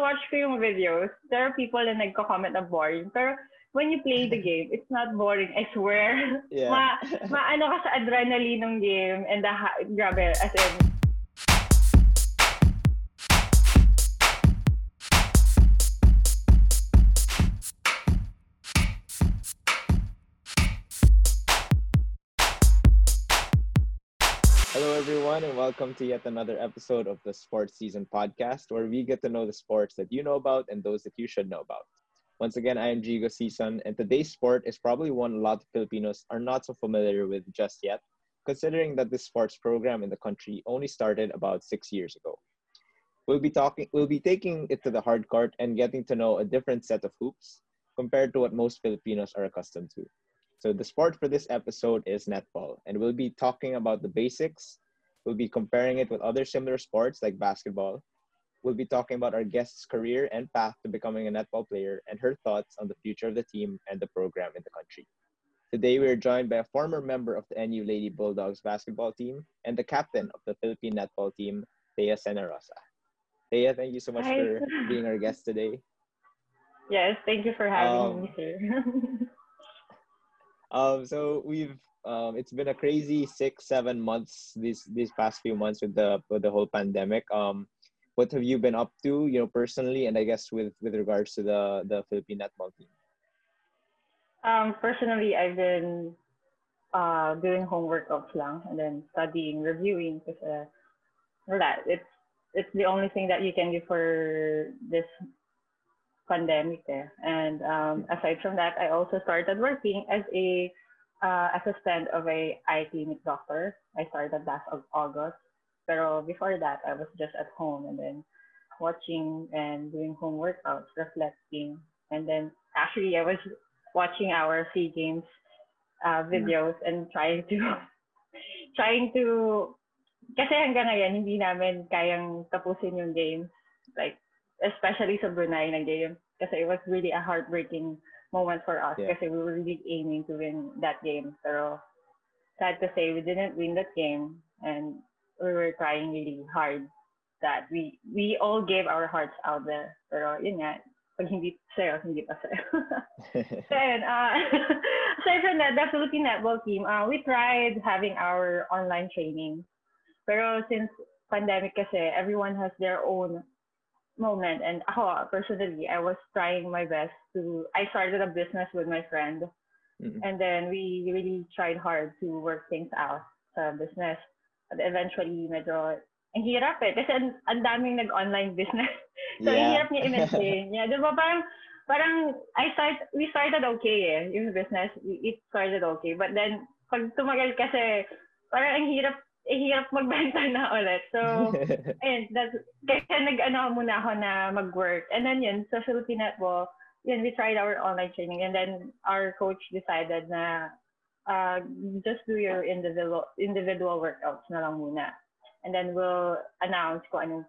watch ko yung videos, there are people na nagko-comment na boring. Pero when you play the game, it's not boring, I swear. Yeah. Ma, maano ka sa adrenaline ng game and the, grabe, as in, everyone, and welcome to yet another episode of the Sports Season podcast, where we get to know the sports that you know about and those that you should know about. Once again, I am Gigo Season, and today's sport is probably one a lot of Filipinos are not so familiar with just yet, considering that this sports program in the country only started about six years ago. We'll be talking, we'll be taking it to the hard court and getting to know a different set of hoops compared to what most Filipinos are accustomed to. So the sport for this episode is netball, and we'll be talking about the basics. We'll be comparing it with other similar sports like basketball. We'll be talking about our guest's career and path to becoming a netball player and her thoughts on the future of the team and the program in the country. Today, we are joined by a former member of the NU Lady Bulldogs basketball team and the captain of the Philippine netball team, Thea Cenarosa. Thea, thank you so much Hi. for being our guest today. yes, thank you for having Um, me, sir. Um, so we've um, it's been a crazy six, seven months these these past few months with the with the whole pandemic. Um, what have you been up to, you know, personally, and I guess with with regards to the the Philippine netball team? um, personally, I've been uh, doing homework workouts lang and then studying, reviewing because uh, wala, it's it's the only thing that you can do for this pandemic there. And um, aside from that, I also started working as a uh, assistant of a eye clinic doctor. I started last of August. Pero before that, I was just at home and then watching and doing home workouts, reflecting. And then actually, I was watching our SEA Games uh, videos and trying to trying to kasi hanggang ngayon hindi namin kayang tapusin yung games like especially sa Brunei na game kasi it was really a heartbreaking moment for us. Yeah. kasi we were really aiming to win that game. Pero sad to say we didn't win that game. And we were trying really hard that we we all gave our hearts out there. Pero yun nga pag hindi sa'yo hindi pa sa'yo. Then, uh, aside from that, the Philippine netball team, uh, we tried having our online training. Pero since pandemic kasi, everyone has their own moment. And ako, personally, I was trying my best to, I started a business with my friend. Mm. And then we really tried hard to work things out sa business. But eventually, medyo, ang hirap eh. Kasi ang, ang daming nag-online business. So, ang hirap niya i-maintain. Yeah, di ba? Parang, parang, I start, we started okay eh, yung business. It started okay. But then, pag tumagal kasi, parang ang hirap, ang hirap magbenta na ulit. So, ayun, that's, kaya nag-ano muna ako na mag-work. And then yun, sa Philippine Netball, yun, we tried our online training. And then, our coach decided na, uh, just do your individual, individual workouts na lang muna. And then, we'll announce kung anong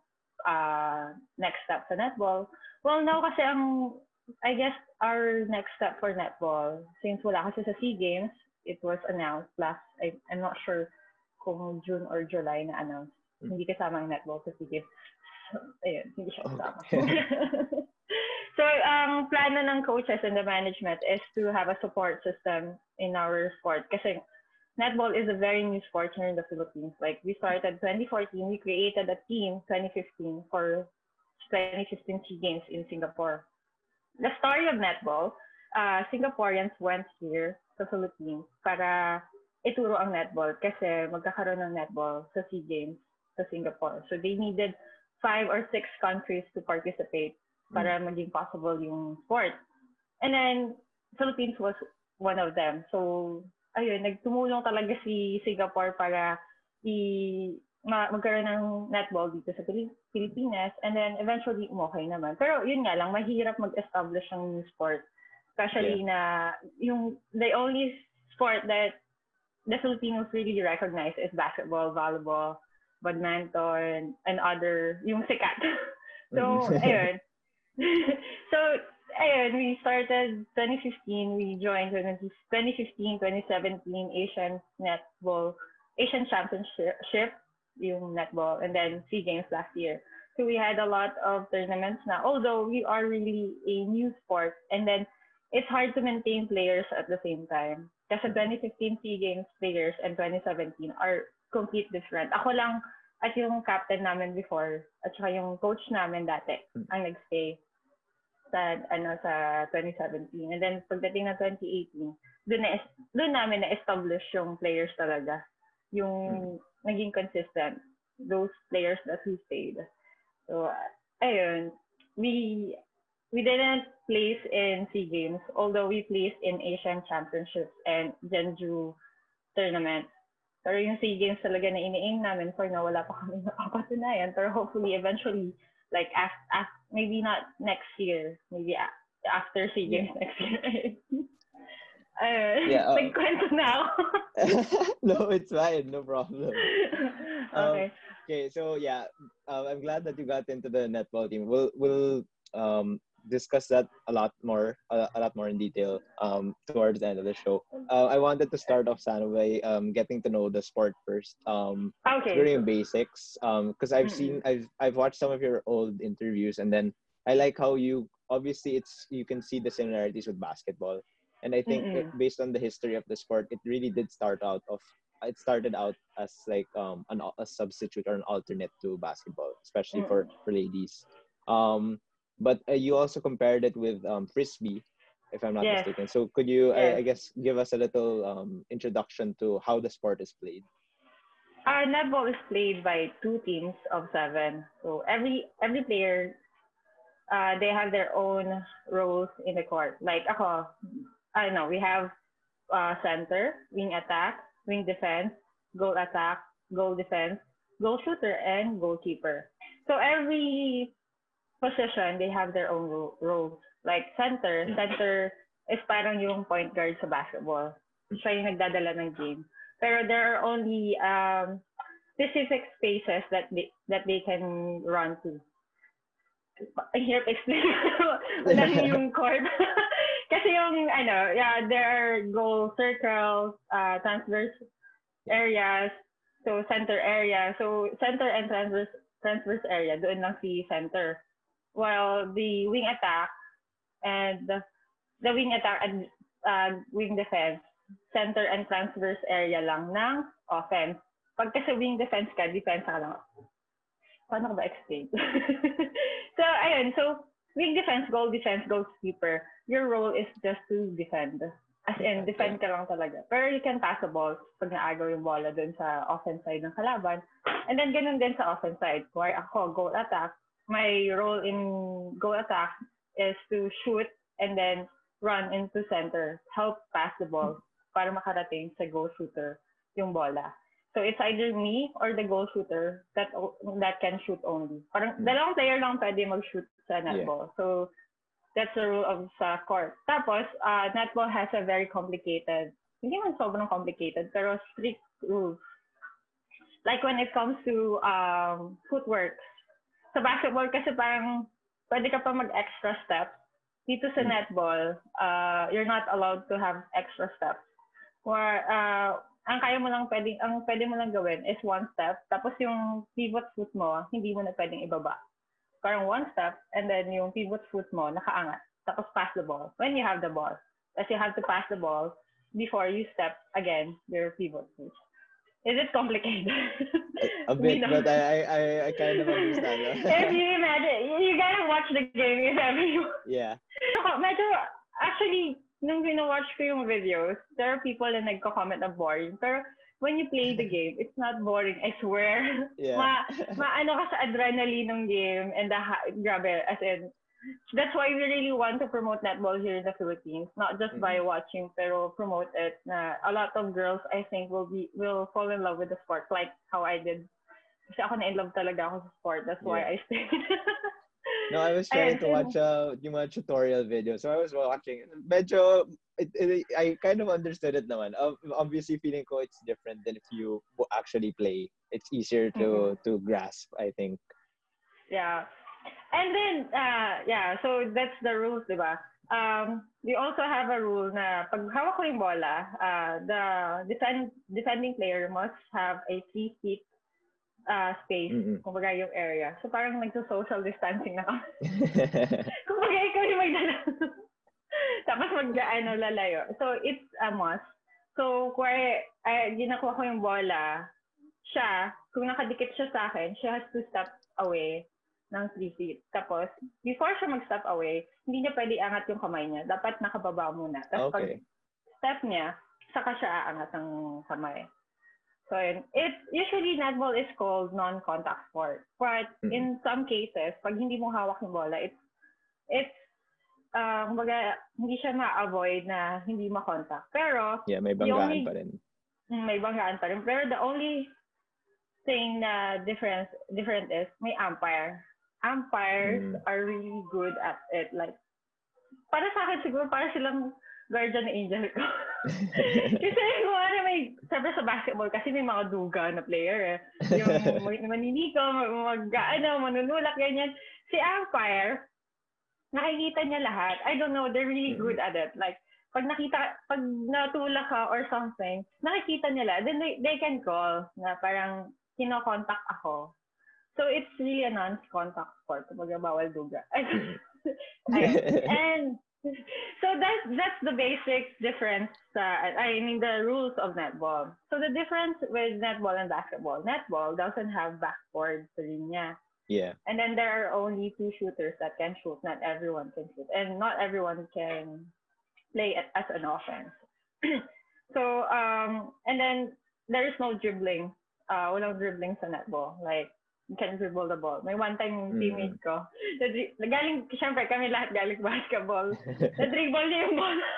uh, next step sa netball. Well, now kasi ang, I guess, our next step for netball, since wala kasi sa SEA Games, it was announced last, I, I'm not sure kung June or July na announced. Mm. Hindi kasama ang netball sa SEA Games. Ayun, hindi siya kasama. Okay. so, ang plano ng coaches and the management is to have a support system in our sport. Kasi netball is a very new sport here in the Philippines. Like, we started 2014, we created a team 2015 for 2015 SEA Games in Singapore. The story of netball, uh, Singaporeans went here sa Philippines para ituro ang netball kasi magkakaroon ng netball sa SEA Games sa Singapore. So they needed five or six countries to participate para maging possible yung sport. And then Philippines was one of them. So ayun, nagtumulong talaga si Singapore para i ma- magkaroon ng netball dito sa Pili- Pilipinas and then eventually umokay naman. Pero yun nga lang, mahirap mag-establish ng new sport. Especially na yung the only sport that the Filipinos really recognize is basketball, volleyball, badminton, and other, yung sikat. so, Mm. ayun. so, ayun, we started 2015, we joined 2015, 2017 Asian Netball, Asian Championship, yung netball, and then SEA Games last year. So we had a lot of tournaments now, although we are really a new sport. And then it's hard to maintain players at the same time. Kasi 2015 SEA Games players and 2017 are complete different. Ako lang at yung captain namin before at saka yung coach namin dati ang nagstay sa ano sa 2017. And then pagdating ng 2018, doon na doon namin na-establish yung players talaga. Yung mm-hmm. naging consistent those players that who stayed. So ayun, we we didn't place in SEA Games, although we placed in Asian Championships and Jeonju tournament. Pero yung SEA Games talaga na iniing namin for na wala pa kami nakapatunayan. Pero hopefully, eventually, like, maybe not next year, maybe after SEA Games yeah. next year. uh, yeah, nagkwento na no, it's fine. No problem. okay. Um, okay, so yeah, um, I'm glad that you got into the netball team. We'll, we'll um, discuss that a lot more, a, a lot more in detail um, towards the end of the show. Uh, I wanted to start off, Sana, by um, getting to know the sport first. Um, okay. During basics, because um, I've seen, I've, I've watched some of your old interviews, and then I like how you obviously it's you can see the similarities with basketball, and I think it, based on the history of the sport, it really did start out of it started out as like um an, a substitute or an alternate to basketball, especially for for ladies. Um, but uh, you also compared it with um, frisbee, if I'm not yes. mistaken. So could you, yes. I, I, guess, give us a little um, introduction to how the sport is played? Our netball is played by two teams of seven. So every every player, uh, they have their own roles in the court. Like ako, I don't know, we have uh, center, wing attack, wing defense, goal attack, goal defense, goal shooter, and goalkeeper. So every position, they have their own ro- roles. Like center, center is parang yung point guard sa basketball. Siya yung nagdadala ng game. Pero there are only um, specific spaces that they, that they can run to. Ang hirap explain. Madami yung court. Kasi yung, ano, yeah, there are goal circles, uh, transverse areas, so center area. So center and transverse transverse area, doon lang si center while the wing attack and the, the wing attack and uh, wing defense, center and transverse area lang ng offense. Pag kasi wing defense ka, defense ka lang. Paano ko ba explain? so, ayun. So, wing defense, goal defense, goal goalkeeper. Your role is just to defend. As in, defend ka lang talaga. Pero you can pass the ball pag naagaw yung bola dun sa offense side ng kalaban. And then, ganun din sa offense side. Where ako, goal attack, my role in goal attack is to shoot and then run into center, help pass the ball para makarating sa goal shooter yung bola. So it's either me or the goal shooter that that can shoot only. Parang hmm. dalawang player lang pwede mag-shoot sa netball. Yeah. So that's the rule of sa court. Tapos, uh, netball has a very complicated, hindi man sobrang complicated, pero strict rules. Like when it comes to um, footwork, sa basketball kasi parang pwede ka pa mag-extra steps. Dito sa hmm. netball, uh, you're not allowed to have extra steps. Or uh, ang kaya mo lang pwedeng, ang pwede mo lang gawin is one step. Tapos yung pivot foot mo, hindi mo na pwedeng ibaba. Parang one step, and then yung pivot foot mo, nakaangat. Tapos pass the ball when you have the ball. Tapos you have to pass the ball before you step again your pivot foot. Is it complicated? A bit, but I, I, I kind of understand. if you imagine, you gotta watch the game if ever you... Yeah. So, medyo, actually, nung watch ko yung videos, there are people na nagko-comment na boring. Pero when you play the game, it's not boring. I swear. Yeah. Ma, ma ano ka sa adrenaline ng game and the, grabe, as in, that's why we really want to promote netball here in the Philippines, not just mm-hmm. by watching, pero promote it. Na a lot of girls, I think, will be will fall in love with the sport, like how I did. Kasi ako na in love talaga ako sa sport. That's yeah. why I stayed. no, I was trying to watch uh, yung mga tutorial video. So I was watching. Medyo, it, it, I kind of understood it naman. Obviously, feeling ko it's different than if you actually play. It's easier to mm-hmm. to grasp, I think. Yeah. And then, uh, yeah, so that's the rules, di ba? Um, we also have a rule na pag hawak ko yung bola, uh, the defend, defending player must have a three feet uh, space, Mm-mm. kumbaga yung area. So parang nagso-social distancing na kami. kumbaga ikaw yung magdala. Tapos mag, ano, lalayo. So it's a must. So, kuwari, ay, ginakuha ko yung bola, siya, kung nakadikit siya sa akin, she has to step away ng 3 feet. Tapos, before siya mag-step away, hindi niya pwede angat yung kamay niya. Dapat nakababa muna. Tapos pag okay. step niya, saka siya aangat ng kamay. So, yun. it, usually netball is called non-contact sport. But Mhm. in some cases, pag hindi mo hawak yung bola, it's, it's, uh, kumbaga, hindi siya ma-avoid na hindi ma-contact. Pero, Yeah, may banggaan only- pa rin. Mm, may banggaan pa rin. Pero the only thing na difference different is may umpire. Umpires Mm. are really good at it. Like, para sa akin siguro, para silang guardian angel ko. kasi kung ano may, sabi sa basketball, kasi may mga duga na player eh. Yung maniniko, mag, mag, ano, manunulak, ganyan. Si umpire, nakikita niya lahat. I don't know, they're really Mm. good at it. Like, pag nakita, pag natulak ka or something, nakikita nila, then they, they can call na parang kinokontakt ako. So, it's really a non-contact sport. Kumbaga, bawal duga. And so that's that's the basic difference. Uh, I mean, the rules of netball. So the difference with netball and basketball, netball doesn't have backboard sa linya. yeah. And then there are only two shooters that can shoot. Not everyone can shoot. And not everyone can play as an offense. so, um, and then there is no dribbling. Uh, walang dribbling sa netball. Like, can dribble the ball. May one time yung Mm. teammate ko, nadri- galing, syempre kami lahat galing basketball. Na-dribble niya yung bola.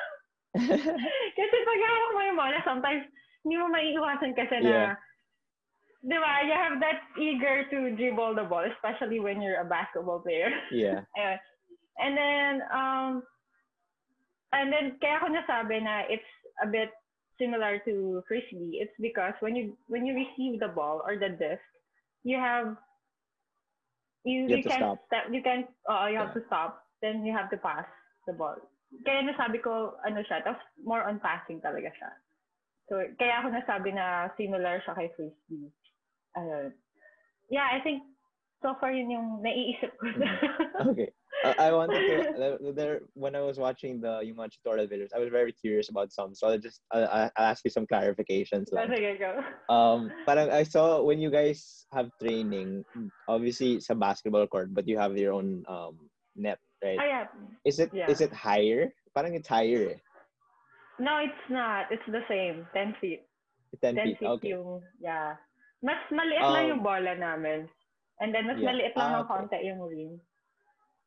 kasi pag hawak mo yung bola, sometimes hindi mo maiiwasan kasi na, Yeah. di ba, you have that eager to dribble the ball, especially when you're a basketball player. yeah. And then, um, and then, kaya ko nasabi na it's a bit similar to frisbee. It's because when you when you receive the ball or the disc, you have you, You have you can stop. you can uh, you have Yeah. to stop. Then you have to pass the ball. Kaya nasabi ko ano siya, tapos more on passing talaga siya. So kaya ako nasabi na similar siya kay frisbee. Ayun. yeah, I think so far yun yung naiisip ko. Okay. I, wanted to there when I was watching the yung mga tutorial videos, I was very curious about some. So I'll just I'll, I'll ask you some clarifications. Lang. sige, go. Um, parang I saw when you guys have training, obviously sa basketball court, but you have your own um net, right? Oh, yeah. Is it yeah. is it higher? Parang it's higher. eh. No, it's not. It's the same. 10 feet. 10 10 feet. feet Okay. yung, yeah. Mas maliit lang Um, yung bola namin. And then, mas Yeah. maliit lang ng Ah, okay. konti yung ring.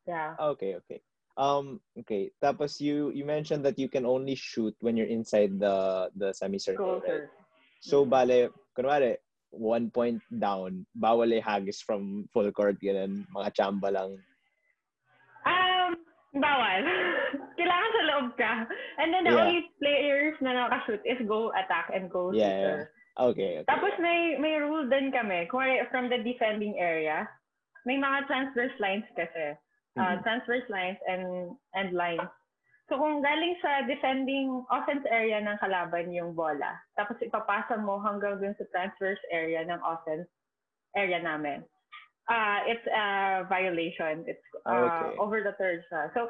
Yeah. Okay, okay. Um, okay. Tapos you you mentioned that you can only shoot when you're inside the the semicircle, right? So Mm. bale, kunwari, one point down, bawal eh hagis from full court, ganun, mga chamba lang. Um, bawal. Kailangan sa loob ka. And then the Yeah. only players na nakashoot is goal attack and go Yeah, shooter. Okay, okay. Tapos may may rule din kami. Kung from the defending area, may mga transverse lines kasi. Uh. Transverse lines and and lines. So kung galing sa defending offense area ng kalaban yung bola, tapos ipapasa mo hanggang dun sa transverse area ng offense area namin. Uh, it's a violation. It's uh, Okay. over the third siya. So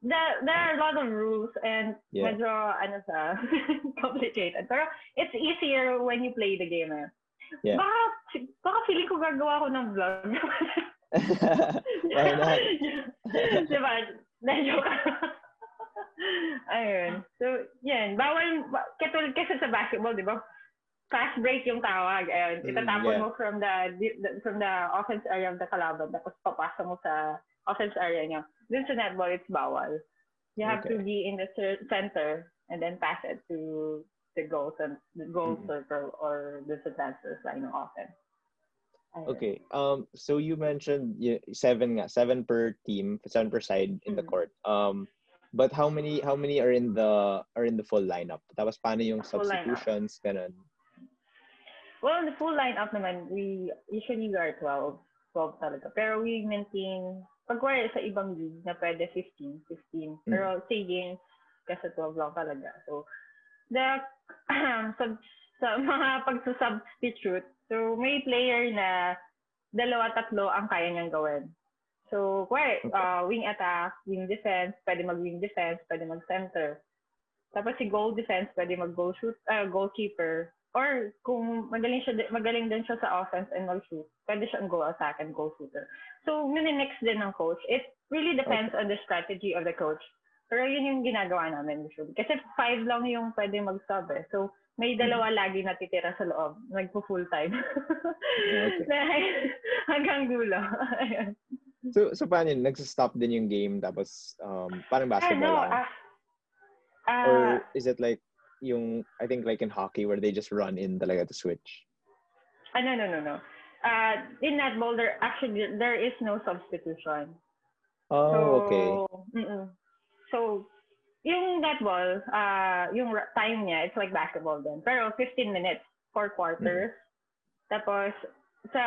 there, there are a lot of rules and Yeah. medyo ano sa complicated. Pero it's easier when you play the game. Eh. Yeah. Baka, baka feeling ko gagawa ko ng vlog. Why not? diba? Na-joke. Ayun. So, yan. Bawal, ba- katulad kasi sa basketball, di ba? Fast break yung tawag. Ayun. Mm, Itatapon yeah. mo from the, the- from the offense area of the kalaban, tapos papasa mo sa offense area niya. Dun sa netball, it's bawal. You have to be in the center and then pass it to the goal, cen- the goal Mm. circle or the transverse line ng offense. Okay. Um. So you mentioned seven nga, seven per team, seven per side in the Mhm. court. Um. But how many how many are in the are in the full lineup? Tapos paano yung Full substitutions ganun? Well, the full lineup naman, we usually we are 12. 12 talaga. Pero we maintain, pag wala sa ibang league na pwede 15, 15. Pero say games, kasi 12 lang talaga. So, the sub, sa mga pagsusubstitute. So, may player na dalawa, tatlo ang kaya niyang gawin. So, Okay. uh, wing attack, wing defense, pwede mag-wing defense, pwede mag-center. Tapos si goal defense, pwede mag-goal shoot, uh, goalkeeper. Or kung magaling siya magaling din siya sa offense and mag-shoot, pwede siyang goal attack and goal shooter. So, minimix din ng coach. It really depends on the strategy of the coach. Pero yun yung ginagawa namin usually. Kasi five lang yung pwede mag-sub eh. So, may dalawa lagi natitira sa loob. Nagpo-full time. Okay. Dahil hanggang dulo. So, so paano yun? Nagsistop din yung game tapos um, parang Ah, basketball lang? ah, ah, Or is it like yung, I think like in hockey where they just run in talaga to switch? ah, no, no, no, no. Uh, in netball, there actually there is no substitution. Oh, okay. mm-mm. So, yung netball, uh, yung ra- time niya, it's like basketball din. Pero 15 minutes, four quarters. Tapos, sa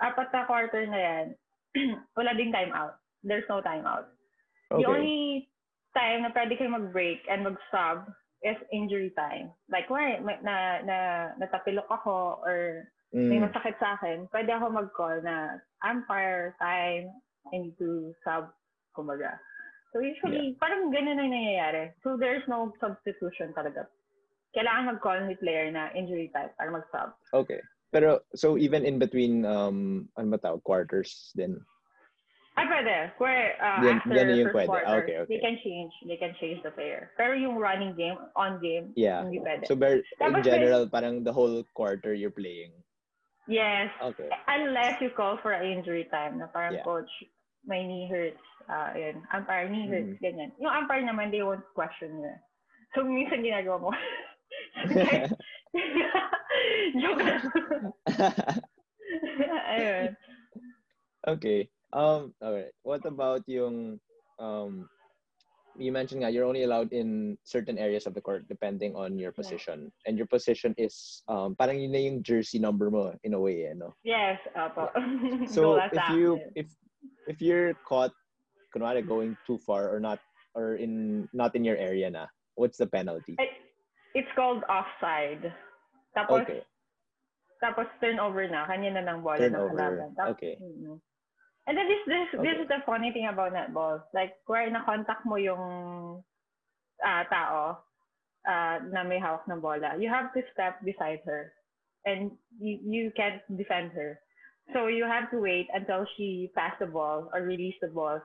apat na quarter na yan, wala ding time out. There's no time out. Okay. The only time na pwede kayo mag-break and mag-sub is injury time. Like, why, may- na, na, natapilok ako or may Mm, masakit sa akin, pwede ako mag-call na umpire time, I need to sub, kumbaga. So usually, parang ganun ang nangyayari. So there's no substitution talaga. Kailangan mag-call ni player na injury time para mag-sub. okay. Pero, so even in between, um, ano ba tawag, quarters din? Ay, pwede. Where, uh, Yan- after yan yung first pwede. quarter, Okay, okay. they can change. They can change the player. Pero yung running game, on game, Yeah. hindi pwede. So, ber- in general, parang the whole quarter you're playing. yes. Okay. Unless you call for an injury time na parang Yeah. coach, my knee hurts. Uh, yun. Umpire, knee hurts. Mhm. Ganyan. Yung umpire naman, they won't question you. So, minsan ginagawa mo. Joke. Ayun. okay. Um, alright. What about yung, um, you mentioned that you're only allowed in certain areas of the court depending on your position. And your position is, um, parang yun na yung jersey number mo in a way, eh, no? Yes. So if you if if you're caught kunwari going too far or not or in not in your area na, what's the penalty? It, it's called offside. Tapos, Okay. tapos turnover na. Kanya na ng bola ng Turnover. kalaban. Tapos, Okay. Mhm. And then this this this is the funny thing about netball. Like where na-contact mo yung ah, tao ah, na may hawak ng bola, you have to step beside her. And you, you can't defend her. So you have to wait until she pass the ball or release the ball.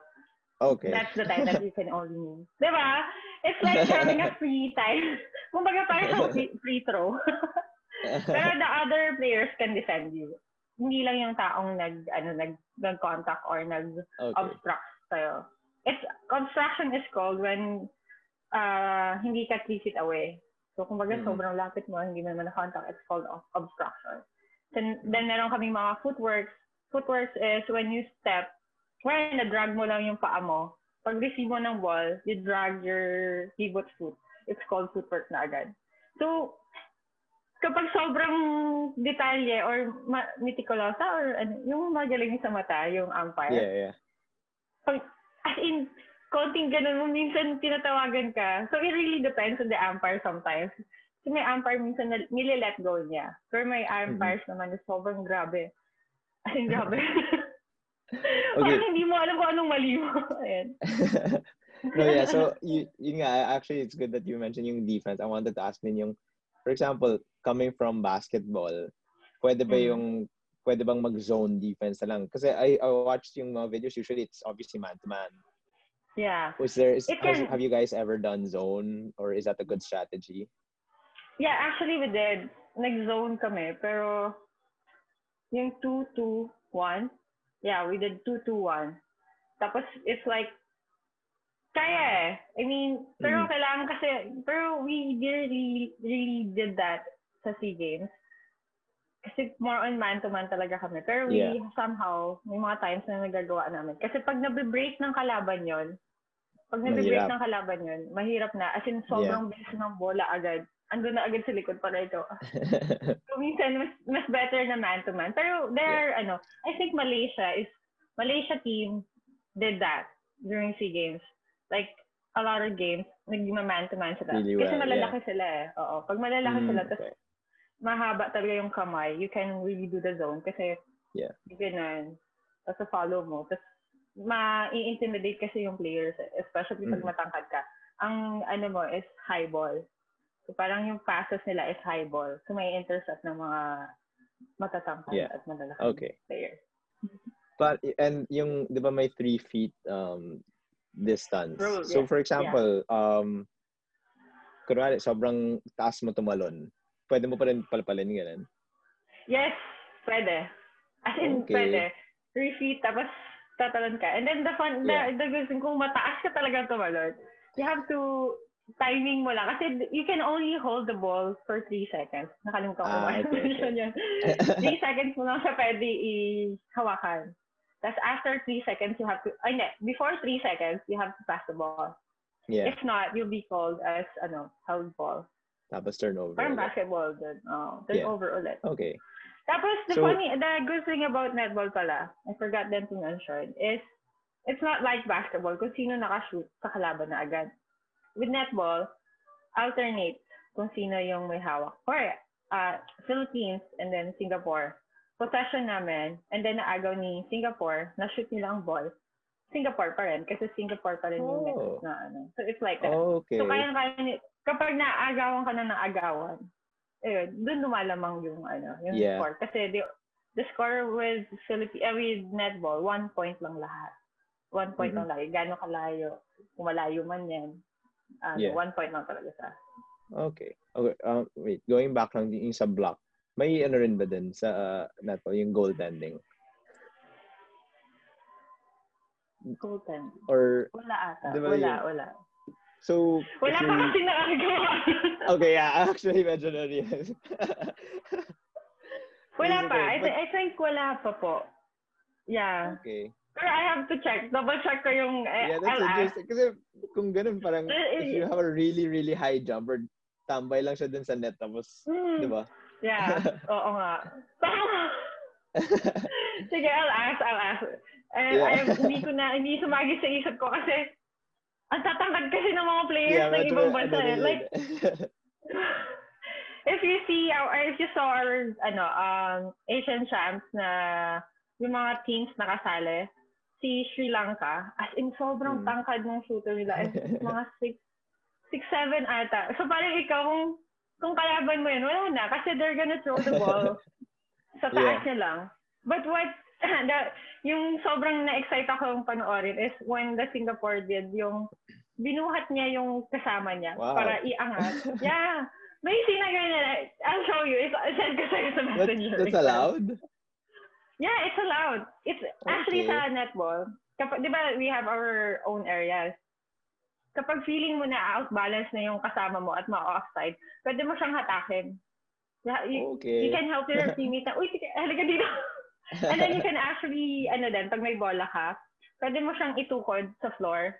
Okay. That's the time that you can only move. Diba? It's like having a free time. Kumbaga parang free, throw. Pero the other players can defend you. Hindi lang yung taong nag ano nag nag-contact or nag okay. obstruct sa'yo. It's obstruction is called when uh, hindi ka 3 feet away. So kumbaga Mm. sobrang lapit mo, hindi mo naman na-contact, it's called ob- obstruction. Then, then meron kaming mga footworks. Footworks is when you step, when na-drag mo lang yung paa mo, pag receive mo ng ball, you drag your pivot foot. It's called footwork na agad. So, kapag sobrang detalye or ma- meticulosa or ano, yung magaling sa mata, yung umpire, Yeah, yeah. pag, as in, konting ganun mo, minsan tinatawagan ka. So, it really depends on the umpire sometimes. Kasi may umpire minsan na nile-let go niya. Pero may umpires naman na sobrang grabe. As in, grabe. Parang hindi mo alam kung anong mali mo. Ayan. no, yeah. So, you, yun nga, actually, it's good that you mentioned yung defense. I wanted to ask din yung, for example, coming from basketball, pwede ba Mm. yung, pwede bang mag-zone defense na lang? Kasi I, I watched yung mga videos, usually it's obviously man-to-man. Yeah. Was there, is, It has, can- have you guys ever done zone? Or is that a good strategy? Yeah, actually we did. Nag-zone kami. Pero yung 2-2-1, yeah, we did 2-2-1. Tapos it's like, kaya eh. I mean, pero Mhm. kailangan kasi, pero we really, really did that sa SEA Games. Kasi more on man-to-man talaga kami. Pero we Yeah. somehow, may mga times na nagagawa namin. Kasi pag nabe-break ng kalaban yon pag nabe-break ng kalaban yon mahirap na. As in, sobrang bilis ng bola agad. Andun na agad sa likod para ito. So, minsan, mas, mas better na man-to-man. Pero there are, ano, I think Malaysia is, Malaysia team did that during SEA Games. Like, a lot of games, naging man-to-man sila. Really Kasi well, malalaki sila eh. Oo. Pag malalaki Mm, sila, tapos okay. mahaba talaga yung kamay, you can really do the zone kasi Yeah. ganun. Tapos follow mo. Tapos ma-intimidate kasi yung players, especially pag Mm. matangkad ka. Ang ano mo is high ball. So parang yung passes nila is high ball. So may intercept ng mga matatangkad Yeah. at malalaki Okay. players. But and yung 'di ba may three feet um distance. Rule, so yeah. for example, um kunwari sobrang taas mo tumalon, pwede mo pa rin palpalin ganun. Yes, pwede. As in, Okay. pwede. Three feet, tapos tatalon ka. And then the fun, Yeah. the, the good thing, kung mataas ka talaga tumalon, you have to timing mo lang. Kasi you can only hold the ball for three seconds. Nakalimutan ko Ah, ba okay, okay. version yun. three seconds mo lang siya pwede i-hawakan. Tapos after three seconds, you have to, ay hindi, before three seconds, you have to pass the ball. Yeah. If not, you'll be called as, ano, held ball. Tapos turnover. Parang basketball dun. Oh, Yeah. turnover ulit. Okay. Tapos, the So- funny, the good thing about netball pala, I forgot them to mention, is it's not like basketball kung sino nakashoot sa kalaban na agad. With netball, alternate kung sino yung may hawak. Or, uh, Philippines and then Singapore. Possession namin, and then naagaw ni Singapore, na-shoot nila ang ball. Singapore pa rin, kasi Singapore pa rin yung Oh. next na ano. So, it's like that. Okay. So, kaya kaya ni- kapag naagawan ka na ng agawan, ayun, doon lumalamang yung ano, yung Yeah. score. Kasi the, the score with Philippines, uh, with netball, one point lang lahat. One point Mhm. lang lagi. Gano'ng kalayo. Kung malayo man yan. Ano, Yeah. One point lang talaga sa. Okay. Okay. Um, wait, going back lang din yung sa block. May ano rin ba din sa uh, netball, yung goaltending? Goaltend. Or, Wala ata. Di ba wala, yun? wala. so, Wala pa kasi nakagawa. Okay, yeah, actually medyo na realize. wala pa. okay? I, th- I think wala pa po. Yeah. okay. Pero I have to check. Double check ko yung, eh, Yeah, that's ask. interesting. Kasi kung ganun, parang if you have a really, really high jumper, tambay lang siya dun sa net, tapos, Hmm. di ba? Yeah. Oo nga. Sige, I'll ask, I'll ask. Eh, Yeah. I, hindi ko na, hindi sumagi sa isip ko kasi ang tatangkad kasi ng mga players ng medyo ibang bansa. eh. Like, if you see, or if you saw our, ano, um, Asian champs na yung mga teams nakasali, si Sri Lanka, as in sobrang Hmm. tangkad ng shooter nila. Eh, mga six, six, seven ata. So parang ikaw, kung, kung kalaban mo yun, wala na. Kasi they're gonna throw the ball sa taas niya lang. But what, the, yung sobrang na-excite akong panoorin is when the Singapore did yung binuhat niya yung kasama niya Wow. para iangat. Yeah. May scene na. I'll show you. I'll send ko sa'yo sa messenger. that's allowed? Yeah, it's allowed. It's actually Okay. sa netball. Kapag, di ba, we have our own areas. Kapag feeling mo na outbalance na yung kasama mo at ma-offside, pwede mo siyang hatakin. You, Okay. you can help your teammate na, uy, halika dito. And then you can actually, ano din, pag may bola ka, pwede mo siyang itukod sa floor.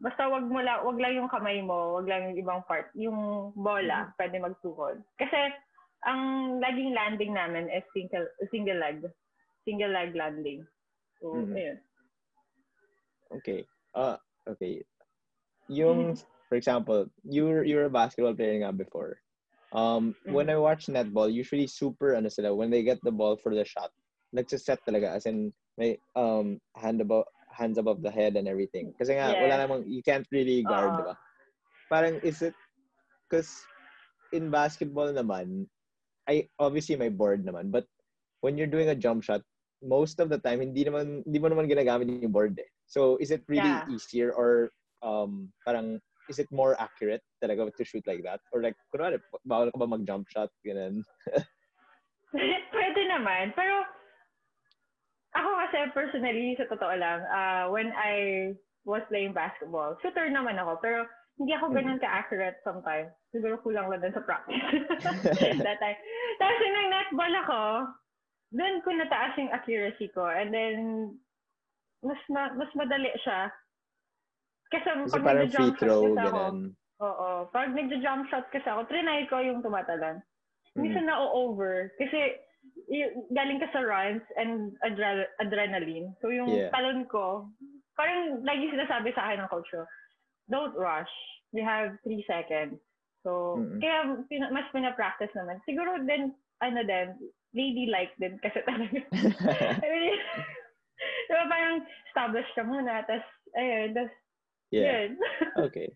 Basta wag mo lang, wag lang yung kamay mo, wag lang yung ibang part. Yung bola, pwede magtukod. Kasi, ang laging landing namin is single, single leg. Single leg landing. So, Mhm. ayun. Okay. Uh, okay. Yung, for example, you're, you're a basketball player nga before. Um, when I watch netball, usually super, ano sila, when they get the ball for the shot, like nagsiset talaga, as in, may, um, hand above, hands above the head and everything. Kasi nga, wala Yes. namang, you can't really guard, Oo. di ba? Parang, is it, because in basketball naman, I, obviously may board naman, but when you're doing a jump shot, most of the time, hindi naman, hindi mo naman ginagamit yung board eh. So, is it really Yeah. easier or um, parang, is it more accurate talaga to shoot like that? Or like, kunwari, bawal ka ba mag-jump shot? Ganun. Pwede naman. Pero, ako kasi personally, sa totoo lang, uh, when I was playing basketball, shooter naman ako, pero hindi ako ganun ka-accurate sometimes. Siguro kulang lang din sa practice. That time. Tapos yung nag-netball ako, doon ko nataas yung accuracy ko. And then, mas ma- mas madali siya. Kasi, Kasi pag parang free throw, kasi ako, ganun. Oo. Pag nagja-jump shot kasi ako, trinay ko yung tumatalon. Minsan na-over. Kasi y- galing ka sa runs and adre- adrenaline. So yung Yeah. talon ko, parang lagi sinasabi sa akin ng coach ko, don't rush. You have three seconds. So, Mm-mm. kaya pina- mas pina-practice naman. Siguro din, ano din, lady-like din kasi talaga. I mean, diba parang establish ka muna, tapos, ayun, tapos, yeah. yun. Okay.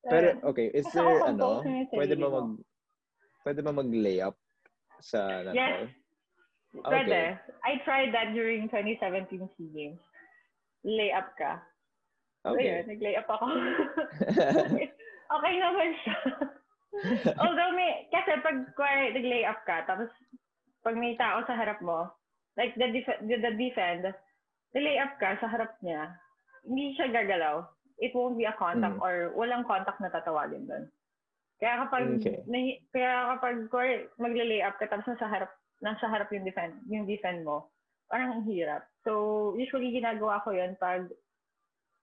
Pero, okay, is Kasi there, ano, pwede ba mo. mag, pwede ba mag-layup sa netball? Yes. Pwede. I tried that during 2017 SEA Games. Layup ka. So, Okay. yun, nag-layup ako. okay naman siya. Although may, kasi pag nag-layup ka, tapos pag may tao sa harap mo, like the, def- the, the defend, nag-layup ka sa harap niya, hindi siya gagalaw. It won't be a contact Mm. or walang contact na tatawagin doon. Kaya kapag Okay. nahi- kaya kapag kuwari, magle-layup ka tapos nasa harap nasa harap yung defend yung defend mo, parang ang hirap. So, usually ginagawa ko 'yon pag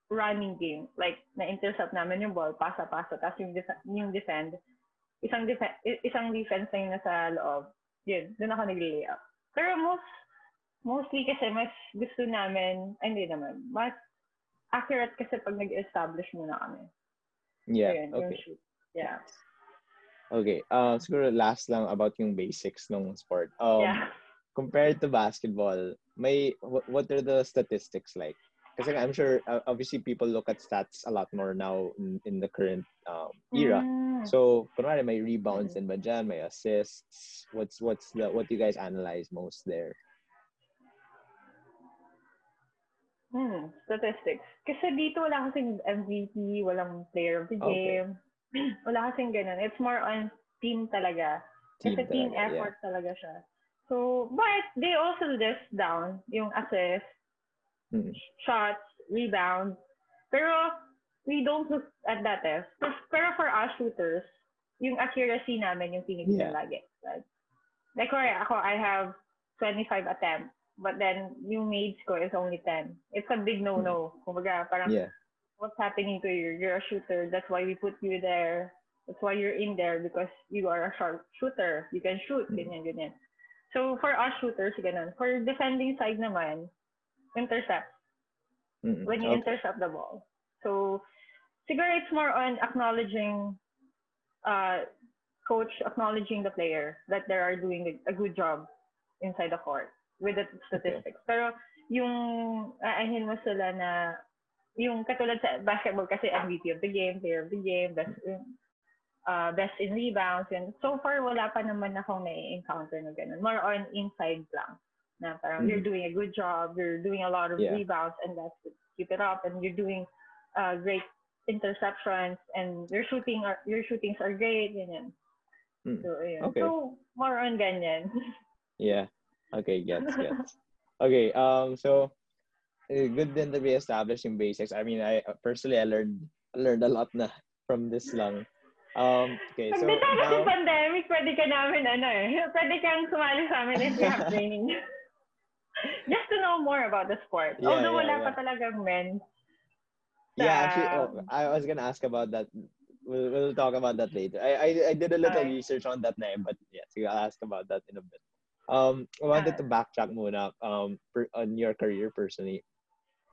running game. Like, na-intercept namin yung ball, pasa-pasa, tapos yung, def- yung defend, isang, def- isang defense na yung nasa loob. Yun, doon ako nag-layup. Pero most, mostly kasi mas gusto namin, ay, hindi naman, mas accurate kasi pag nag-establish muna kami. Yeah, Ayun, yung okay. shoot. Yeah. Okay. Uh, siguro last lang about yung basics ng sport. Um, yeah. compared to basketball, may what, what are the statistics like? Kasi I'm sure uh, obviously people look at stats a lot more now in, in the current um, era. Mm. So, kunwari may rebounds din ba dyan, may assists. What's what's the what you guys analyze most there? Hmm, statistics. Kasi dito wala kasing MVP, walang player of the Okay. game. wala kasing ganun. It's more on team talaga. Team Kasi team talaga, yeah. effort talaga siya. So, but they also list down yung assist, Mm. shots, rebounds. Pero we don't look at that eh. Pero- for us shooters, yung accuracy namin yung tinitignan Yeah. lagi. Like, like for ako, I have 25 attempts. But then, yung made ko is only 10. It's a big no-no. Kumbaga, parang, Yeah. what's happening to you? You're a shooter. That's why we put you there. That's why you're in there because you are a sharp shooter. You can shoot. Mm. Ganyan, ganyan. So, for us shooters, ganun. For defending side naman, intercept. Mm-mm. When you Okay. intercept the ball. So, siguro it's more on acknowledging, uh, coach acknowledging the player that they are doing a, a good job inside the court with the statistics. Pero yung aahin mo sila na yung katulad sa basketball kasi MVP of the game, player of the game, best uh, best in rebounds. And so far, wala pa naman akong na-encounter na ganun. More on inside lang. Na parang Mhm. you're doing a good job, you're doing a lot of Yeah. rebounds, and that's it. keep it up, and you're doing uh, great interceptions, and your shooting are, your shootings are great, ganyan. Mm. So, ayun. Okay. So, more on ganyan. Yeah. Okay, gets, gets. Okay, um, so uh, good then to be established in basics. I mean, I personally I learned I learned a lot na from this lang. Um, okay, so Pag so, now, pandemic, pwede ka namin, ano eh, pwede kang sumali sa amin if you have training. Just to know more about the sport. Yeah, Although yeah, wala yeah. pa talagang men. yeah, actually, oh, I was gonna ask about that. We'll, we'll talk about that later. I, I I did a little Okay. research on that na, eh, but yeah, so I'll ask about that in a bit. Um, I wanted to backtrack muna um per, on your career personally.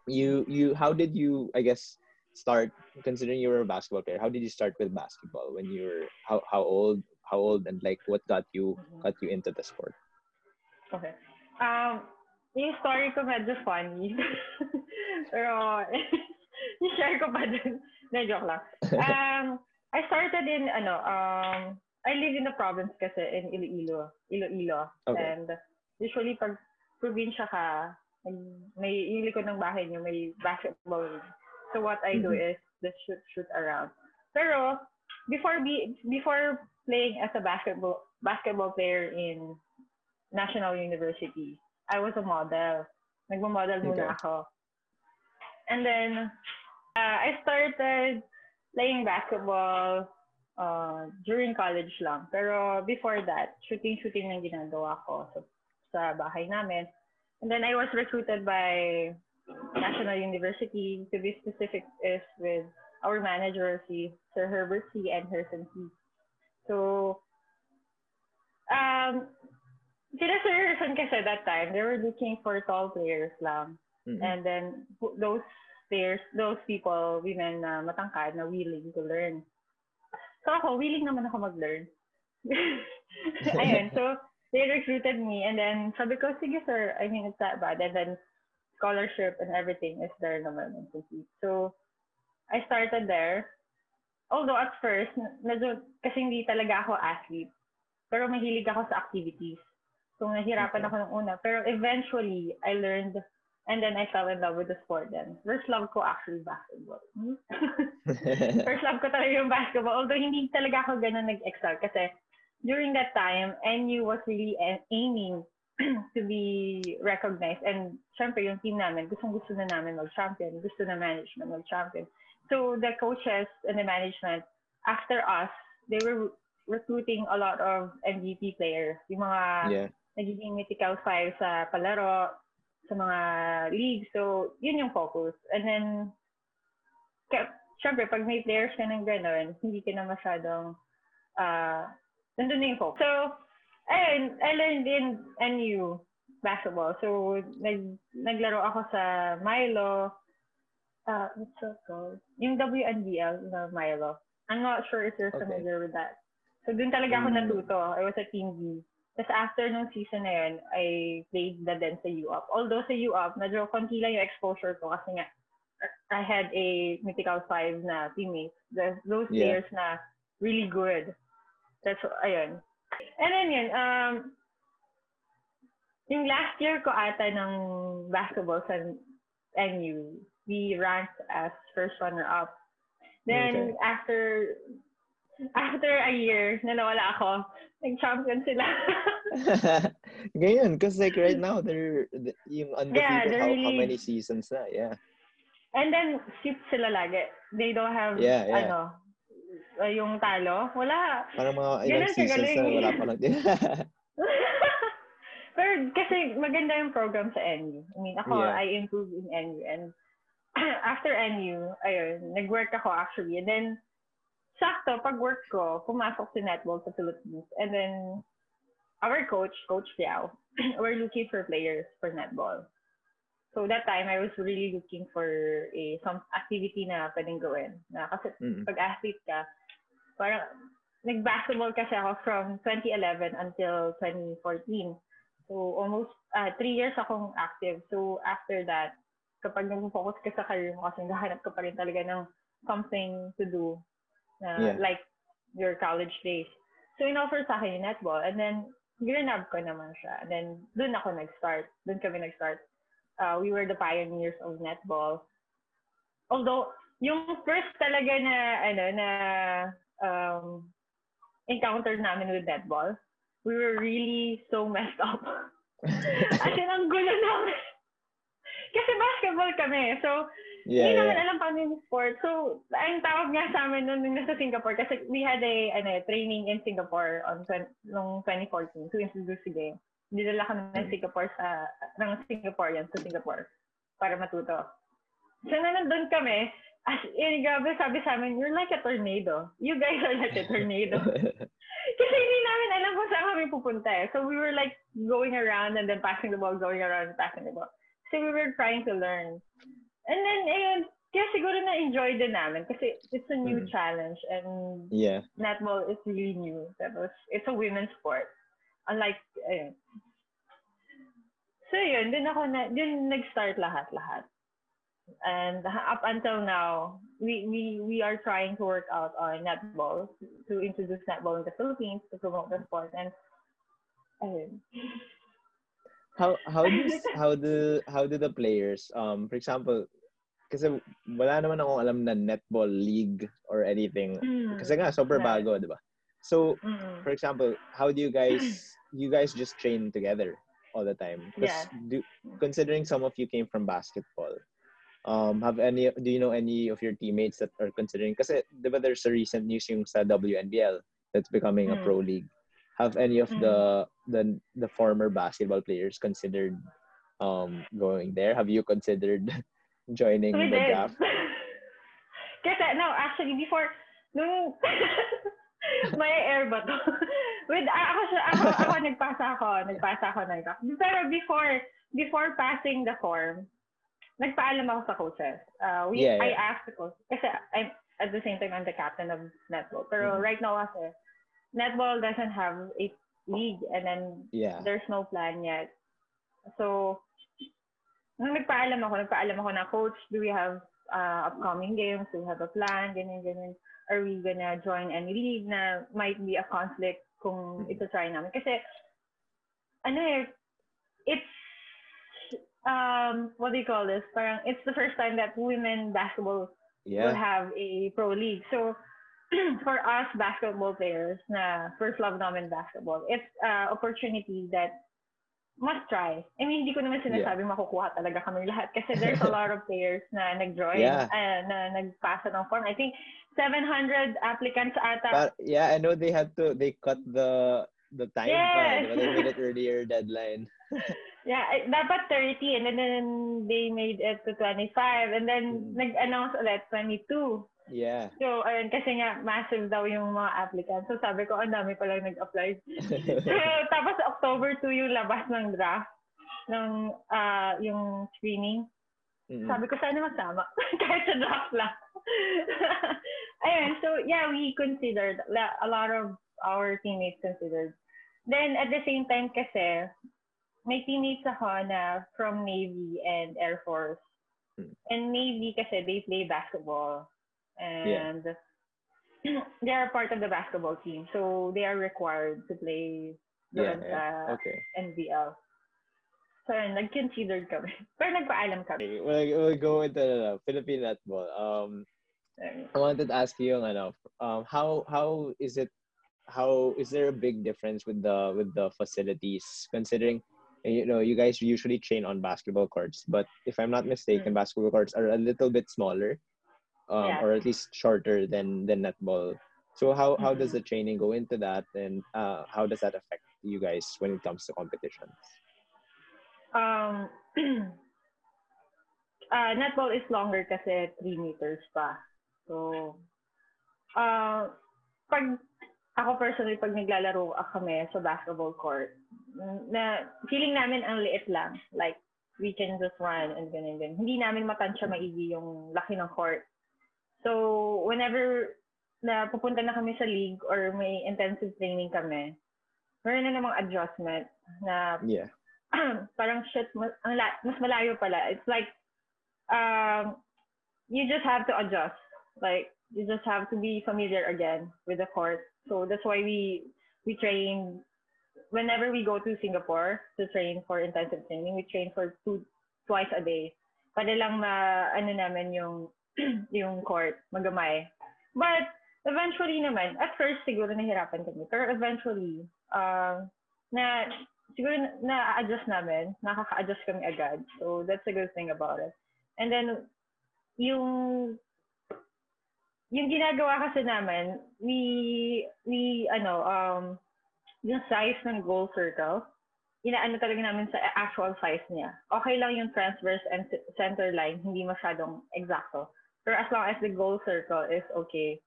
You you how did you I guess start considering you were a basketball player? How did you start with basketball when you were how how old how old and like what got you Mhm. got you into the sport? Okay. Um, yung story ko medyo funny. Pero, i-share ko pa din. Na joke lang. Um, I started in, ano, um, I live in the province kasi in Iloilo. Iloilo. Okay. And usually pag probinsya ka, may- may, yung likod ng bahay niyo, may basketball. So what I do Mhm. is just shoot, shoot around. Pero, before be, before playing as a basketball basketball player in National University, I was a model. Nagmo-model muna Okay. ako. And then, uh, I started playing basketball uh, during college lang. Pero before that, shooting-shooting lang ginagawa ko sa, sa bahay namin. And then I was recruited by National University. To be specific is with our manager, si Sir Herbert C. and Herson C. So, um, sila Sir Herson kasi that time, they were looking for tall players lang. Mhm. And then those players, those people, women na matangkad na willing to learn. So ako, willing naman ako mag-learn. Ayun, so they recruited me and then sabi ko, sige sir, I mean, it's that bad. And then scholarship and everything is there naman. So, I started there. Although at first, medyo, kasi hindi talaga ako athlete. Pero mahilig ako sa activities. So, nahirapan ako ng una. Pero eventually, I learned and then I fell in love with the sport then. First love ko actually basketball. First love ko talaga yung basketball. Although hindi talaga ako ganun nag-excel kasi during that time, NU was really aiming to be recognized. And syempre yung team namin, gustong gusto na namin mag-champion. Gusto na management mag-champion. So the coaches and the management, after us, they were recruiting a lot of MVP players. Yung mga yeah. Nagiging mythical five sa palaro, sa mga league. So, yun yung focus. And then, syempre, pag may players ka ng gano'n, hindi ka na masyadong, uh, nandun na yung focus. So, ayun, I learned in NU basketball. So, nag, naglaro ako sa Milo, uh, what's that called? Yung WNBL na Milo. I'm not sure if you're familiar okay. with that. So, dun talaga ako natuto. I was a team B. Tapos after nung season na yun, I played na din sa UP. Although sa UP, medyo konti lang yung exposure ko kasi nga, I had a mythical five na teammates. Those yeah. players na really good. That's, ayun. And then yun, um, yung last year ko ata ng basketball sa NU, we ranked as first runner-up. Then, okay. after after a year na nawala ako, nag-champion sila. Ngayon, because like right now, they're yung undefeated yeah, they're how, really... how many seasons na, yeah. And then, ship sila lagi. They don't have, yeah, yeah. ano, uh, yung talo. Wala. Parang mga ilang seasons na wala pa lang din. Pero kasi maganda yung program sa NU. I mean, ako, yeah. I improved in NU. And after NU, ayun, nag-work ako actually. And then, sakto, pag work ko, pumasok si Netball sa Philippines. And then, our coach, Coach Liao, we're looking for players for netball. So that time, I was really looking for a some activity na pwedeng gawin. Na, kasi mm-hmm. pag athlete ka, parang nag-basketball kasi ako from 2011 until 2014. So almost uh, three years akong active. So after that, kapag nag-focus ka sa career mo kasi nahanap ka pa rin talaga ng something to do uh, yeah. like your college days. So, in-offer sa akin yung netball. And then, grinab ko naman siya. And then, dun ako nag-start. Dun kami nag-start. Uh, we were the pioneers of netball. Although, yung first talaga na, ano, na um, encounter namin with netball, we were really so messed up. As in, ang gulo namin. Kasi basketball kami. So, Yeah, Hindi yeah. naman alam paano yung sport. So, ang tawag nga sa amin nung nasa Singapore, kasi we had a ano, training in Singapore on nung 2014 to introduce game. Dinala kami ng Singapore sa, ng Singaporean sa Singapore para matuto. So, na nandun kami, as in, grabe sabi sa amin, you're like a tornado. You guys are like a tornado. kasi hindi namin alam kung saan kami pupunta eh. So, we were like going around and then passing the ball, going around and passing the ball. So, we were trying to learn. And then, ayun, kaya siguro na-enjoy din namin kasi it's a new mm. challenge and yeah. netball is really new. Tapos, it's a women's sport. Unlike, ayun. So, yun, din ako na, din nag-start lahat-lahat. And up until now, we, we, we are trying to work out on netball, to introduce netball in the Philippines, to promote the sport. And, ayun. How how do how do how do the players um for example kasi wala naman akong alam na netball league or anything mm. kasi nga super yeah. bago di ba so mm. for example how do you guys you guys just train together all the time yeah. do, considering some of you came from basketball um have any do you know any of your teammates that are considering kasi di ba there's a recent news yung sa WNBL that's becoming mm. a pro league have any of the the the former basketball players considered um going there? Have you considered joining we the did. draft? Kasi no, actually before nung may air ba to? With ako ako ako nagpasa ako, nagpasa ako ng draft. Pero before before passing the form, nagpaalam ako sa coaches. Uh, we, yeah, yeah. I asked the coach kasi I'm at the same time I'm the captain of netball. Pero mm-hmm. right now kasi netball doesn't have a league and then Yeah. there's no plan yet. So, nung nagpaalam ako, nagpaalam ako na, Coach, do we have uh, upcoming games? Do we have a plan? Ganyan, ganyan. Are we gonna join any league na might be a conflict kung Mhm. ito try namin? Kasi, ano eh, it's, um, what do you call this? Parang, it's the first time that women basketball will have a pro league. So, for us basketball players na first love namin basketball, it's an opportunity that must try. I mean, hindi ko naman sinasabi makukuha talaga kami lahat kasi there's a lot of players na nag-join, Yeah. uh, na nagpasa ng form. I think 700 applicants ata. But yeah, I know they had to they cut the the time pa, Yes. ba? They made it earlier deadline. Yeah, I- dapat 30 and then, then they made it to 25 and then Mm. nag-announce ulit 22. Yeah. So, ayun, kasi nga, massive daw yung mga applicants. So, sabi ko, ang dami palang nag-apply. so, tapos, October 2 yung labas ng draft ng ah yung screening. Mm. Sabi ko, sana masama. Kahit sa draft lang. ayun, so, yeah, we considered, a lot of our teammates considered. Then, at the same time kasi, may teammates ako na from Navy and Air Force. Hmm. And Navy kasi, they play basketball. And they are part of the basketball team. So, they are required to play Yeah, yeah. Okay. NBL. So, nag-considered kami. Pero nagpaalam kami. We'll, we'll go into the Philippine netball. Um, I wanted to ask you ano, um, how how is it? How is there a big difference with the with the facilities considering? You know, you guys usually train on basketball courts, but if I'm not mistaken, Mm. basketball courts are a little bit smaller, um, Yeah. or at least shorter than than netball. So how how does Mhm. the training go into that, and uh, how does that affect you guys when it comes to competitions? Um, uh, netball is longer kasi 3 meters pa. So, uh, pag ako personally, pag naglalaro kami sa basketball court, na feeling namin ang liit lang. Like, we can just run and ganyan, ganyan. Hindi namin matansya maigi yung laki ng court. So, whenever na pupunta na kami sa league or may intensive training kami, meron na namang adjustment na Yeah. parang shit, mas, ang la- mas malayo pala. It's like, um, you just have to adjust. Like, you just have to be familiar again with the court. So that's why we we train whenever we go to Singapore to train for intensive training. We train for two twice a day. Para lang ma ano namin yung yung court magamay. But eventually naman, at first siguro nahirapan kami. Pero eventually, um, na siguro na- na-adjust namin, nakaka-adjust kami agad. So that's a good thing about it. And then yung yung ginagawa kasi namin, we we ano um yung size ng goal circle, inaano talaga namin sa actual size niya. Okay lang yung transverse and center line, hindi masyadong exacto. Pero as long as the goal circle is okay,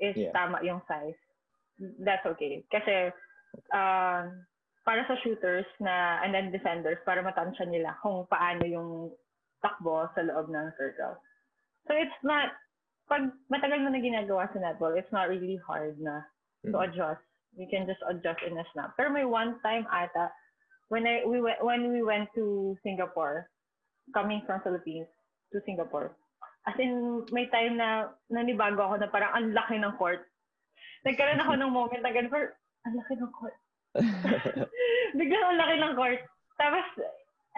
is Yeah. tama yung size, that's okay. Kasi um, para sa shooters na and then defenders para matansya nila kung paano yung takbo sa loob ng circle. So it's not pag matagal mo na ginagawa sa netball, it's not really hard na to Mm. adjust. You can just adjust in a snap. Pero may one time ata when I we went when we went to Singapore, coming from Philippines to Singapore. As in, may time na nanibago ako na parang ang laki ng court. Nagkaroon ako ng moment na ganun, parang, ang laki ng court. Biglang ang laki ng court. Tapos,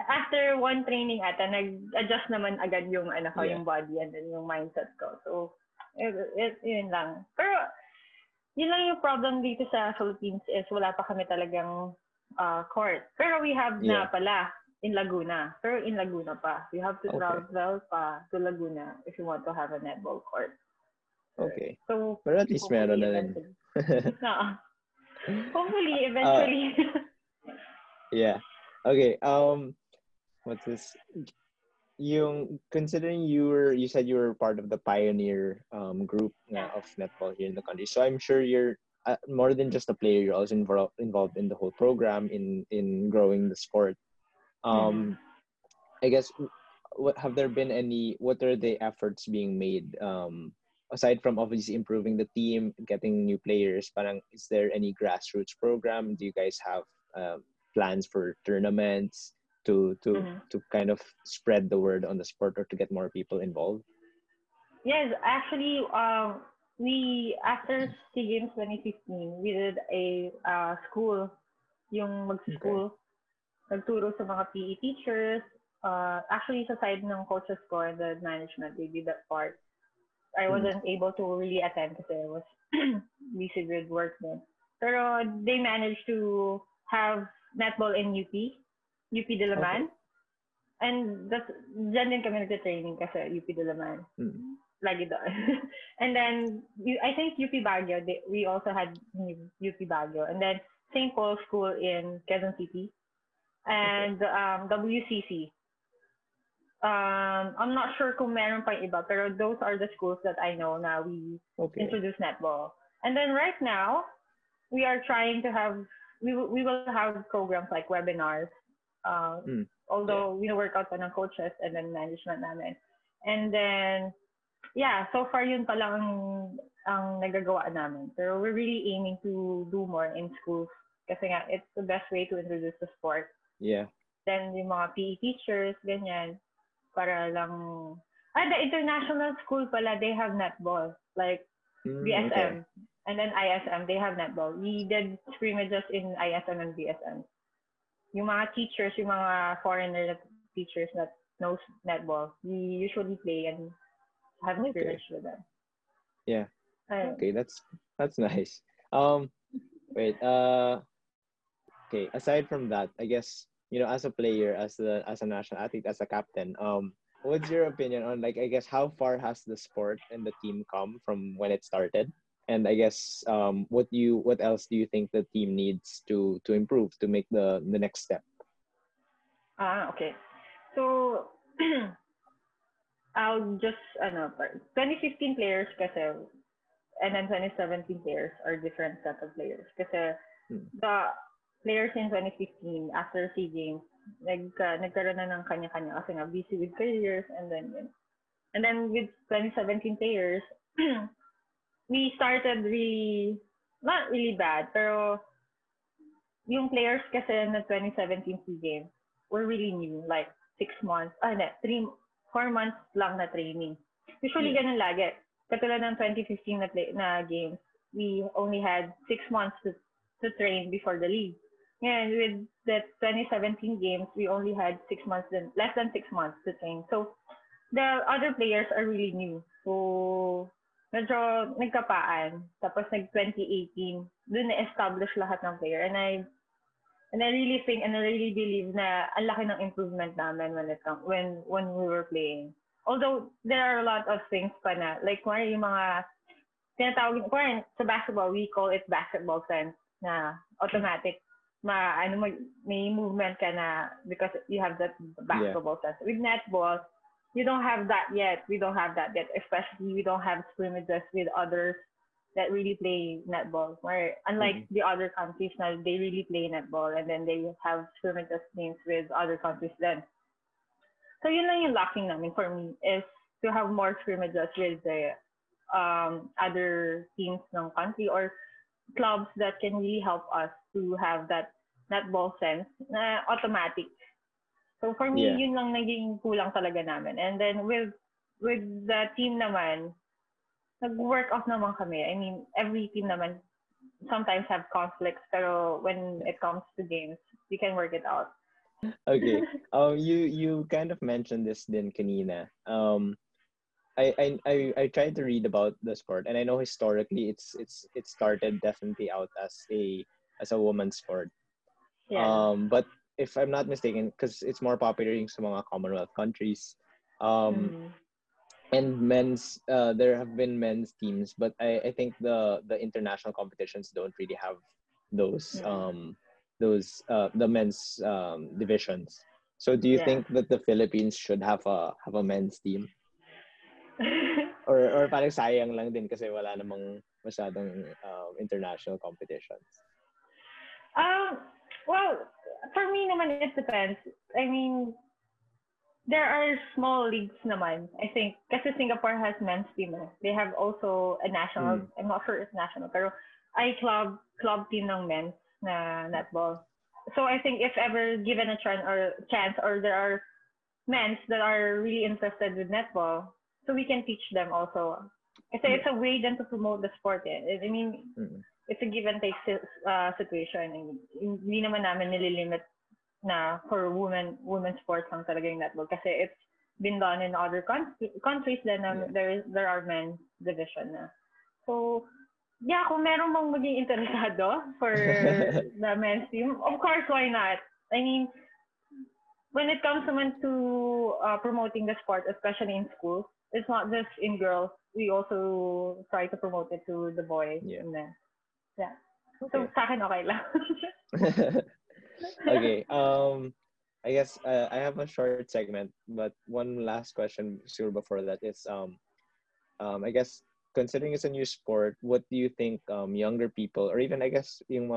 after one training ata, nag-adjust naman agad yung, ano ko, Yeah. yung body and then yung mindset ko. So, it, it, yun lang. Pero, yun lang yung problem dito sa Philippines is wala pa kami talagang uh, court. Pero we have na Yeah. pala in Laguna. Pero in Laguna pa. You have to Okay. travel pa to Laguna if you want to have a netball court. okay. So, Pero at least meron na rin. Oo. Hopefully, eventually. Yeah. Okay. Um, what's this? Yung considering you were you said you were part of the pioneer um group nga of netball here in the country. So I'm sure you're uh, more than just a player. You're also involved involved in the whole program in in growing the sport. Um, I guess what have there been any? What are the efforts being made um aside from obviously improving the team, getting new players, parang is there any grassroots program? Do you guys have um, plans for tournaments to to mm-hmm. to kind of spread the word on the sport or to get more people involved? Yes, actually, um, we after SEA Games 2015, we did a uh, school, yung mag-school, okay. Nagturo sa mga PE teachers. Uh, actually, sa side ng coaches ko and the management, they did that part. I hmm. wasn't mm. able to really attend because I was busy with work then. Pero they managed to have netball in UP, UP Diliman. Okay. And that's, dyan din kami nagte-training kasi UP Diliman. Mm. Lagi doon. and then, I think UP Baguio, they, we also had UP Baguio. And then, St. Paul School in Quezon City. And um, WCC, um, I'm not sure kung meron pa iba, pero those are the schools that I know na we okay. introduce netball. And then right now, we are trying to have, we, we will have programs like webinars. Uh, mm. Although, yeah. we work out ng coaches and then management namin. And then, yeah, so far yun pa lang ang, ang nagagawa namin. Pero we're really aiming to do more in schools kasi nga, it's the best way to introduce the sport. Yeah. Then yung mga PE teachers, ganyan. Para lang ah the international school pala they have netball. Like mm, BSM okay. and then ISM they have netball. We did scrimmages in ISM and BSM yung mga teachers yung mga foreigner teachers that knows netball we usually play and have okay. scrimmage with them. Yeah. Okay that's that's nice. Um wait uh okay aside from that i guess you know, as a player, as a as a national athlete, as a captain, um, what's your opinion on like I guess how far has the sport and the team come from when it started? And I guess um, what you what else do you think the team needs to to improve to make the the next step? Ah, uh, okay. So I'll just ano, 2015 players kasi and then 2017 players are different set of players kasi hmm. the players in 2015 after SEA Games, nag, uh, nagkaroon na ng kanya-kanya kasi nga busy with careers and then yun. And then with 2017 players, we started really, not really bad, pero yung players kasi na 2017 SEA Games were really new, like six months, ah, hindi, three, four months lang na training. Usually, yeah. ganun lagi. Katulad ng 2015 na, play, na games, we only had six months to, to train before the league. And with the 2017 games, we only had six months, then less than six months to train. So the other players are really new. So medyo nagkapaan. Tapos nag 2018, doon na-establish lahat ng player. And I and I really think and I really believe na ang laki ng improvement namin when it when when we were playing. Although there are a lot of things pa na like kung yung mga tinatawag kung sa basketball we call it basketball sense na automatic ma ano mag, may movement ka na because you have that basketball yeah. sense. With netball, you don't have that yet. We don't have that yet. Especially we don't have scrimmages with others that really play netball. Where unlike mm-hmm. the other countries now, they really play netball and then they have scrimmages games with other countries then. So yun lang yung lacking namin for me is to have more scrimmages with the um, other teams ng country or clubs that can really help us to have that netball sense na automatic. So for me, yeah. yun lang naging kulang talaga namin. And then with with the team naman, nag-work off naman kami. I mean, every team naman sometimes have conflicts, pero when it comes to games, we can work it out. okay. Um, you you kind of mentioned this din kanina. Um, I, I I I tried to read about the sport, and I know historically it's it's it started definitely out as a as a woman's sport. Yeah. Um, but if I'm not mistaken, because it's more popular in some mga Commonwealth countries, um, mm. and men's uh, there have been men's teams, but I, I think the the international competitions don't really have those mm. um those uh, the men's um, divisions. So do you yeah. think that the Philippines should have a have a men's team? or or parang sayang lang din kasi wala namang masyadong um, international competitions? Um, well, for me naman, it depends. I mean, there are small leagues naman. I think kasi Singapore has men's team. Eh. They have also a national. Mm. I'm not sure it's national, pero I club club team ng men's na netball. So I think if ever given a chance or chance or there are men's that are really interested with netball, so we can teach them also. Kasi it's a way then to promote the sport. Eh. I mean, Mm. It's a give and take uh, situation. Hindi naman namin nililimit na for women women sports lang talaga yung netball kasi it's been done in other con- countries then um, Yeah. there is there are men division na. So yeah, kung meron mong maging interesado for the men's team, of course why not? I mean, when it comes naman to uh, promoting the sport, especially in schools, it's not just in girls. We also try to promote it to the boys. Yeah. And then, yeah. So, Okay. sa akin, okay lang. okay. Um, I guess uh, I have a short segment, but one last question, sure, before that is um, um, I guess considering it's a new sport, what do you think um, younger people, or even I guess yung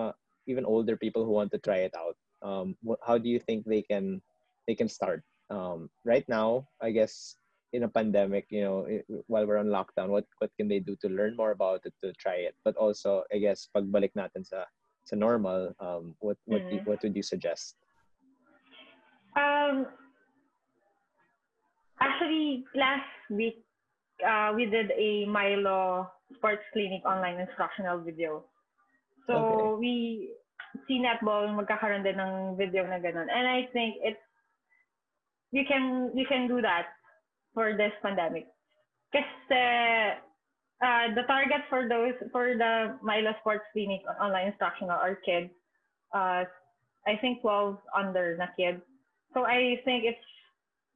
even older people who want to try it out, um, what, how do you think they can they can start? Um, right now, I guess in a pandemic, you know, i- while we're on lockdown, what what can they do to learn more about it, to try it? But also, I guess pagbalik natin sa sa normal, um, what what Mhm. what would you suggest? Um, actually, last week, uh, we did a Milo sports clinic online instructional video. So, we see netball, magkakaroon din ng video na ganun. And I think it's, you can, you can do that for this pandemic. Kasi, uh, the target for those, for the Milo sports clinic online instructional are kids, uh, I think 12 under na kids. So I think it's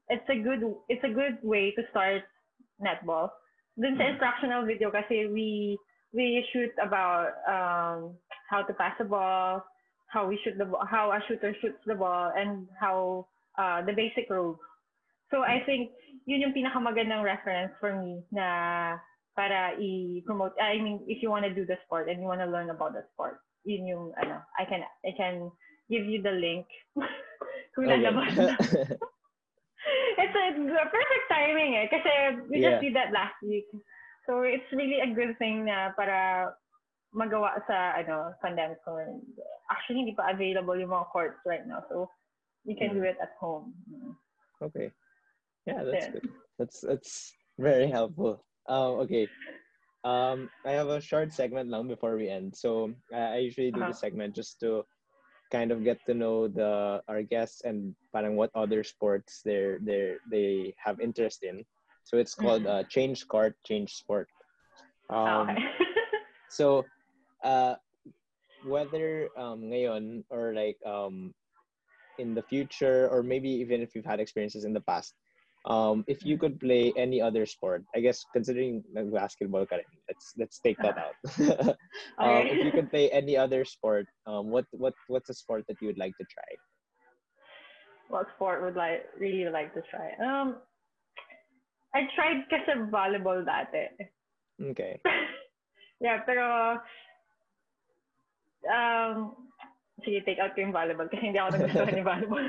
it's a good it's a good way to start netball. Dun sa Mhm. instructional video kasi we we shoot about um, how to pass the ball, how we shoot the how a shooter shoots the ball, and how uh, the basic rules. So I think yun yung pinakamagandang reference for me na para i-promote. I mean, if you want to do the sport and you want to learn about the sport, yun yung ano, I can I can give you the link. Kung lalabas na. it's a, perfect timing eh. Kasi we Yeah. just did that last week. So it's really a good thing na para magawa sa ano pandemic. Actually, hindi pa available yung mga courts right now. So you can do Mm. it at home. Mm. Okay. Yeah, that's Yeah. good. That's that's very helpful. Um, okay. Um, I have a short segment long before we end. So uh, I usually do Uh-huh. this segment just to kind of get to know the our guests and parang what other sports they're they they have interest in. So it's called Mhm. uh, change court, change sport. Um, okay. so uh, whether um, ngayon or like um, in the future or maybe even if you've had experiences in the past um, if you could play any other sport i guess considering basketball let's let's take that out um, if you could play any other sport um, what what what's a sport that you would like to try what sport would like really like to try? Um, I tried kasi volleyball dati. okay yeah, pero um, sige, take out ko yung volleyball kasi hindi ako nagustuhan yung volleyball.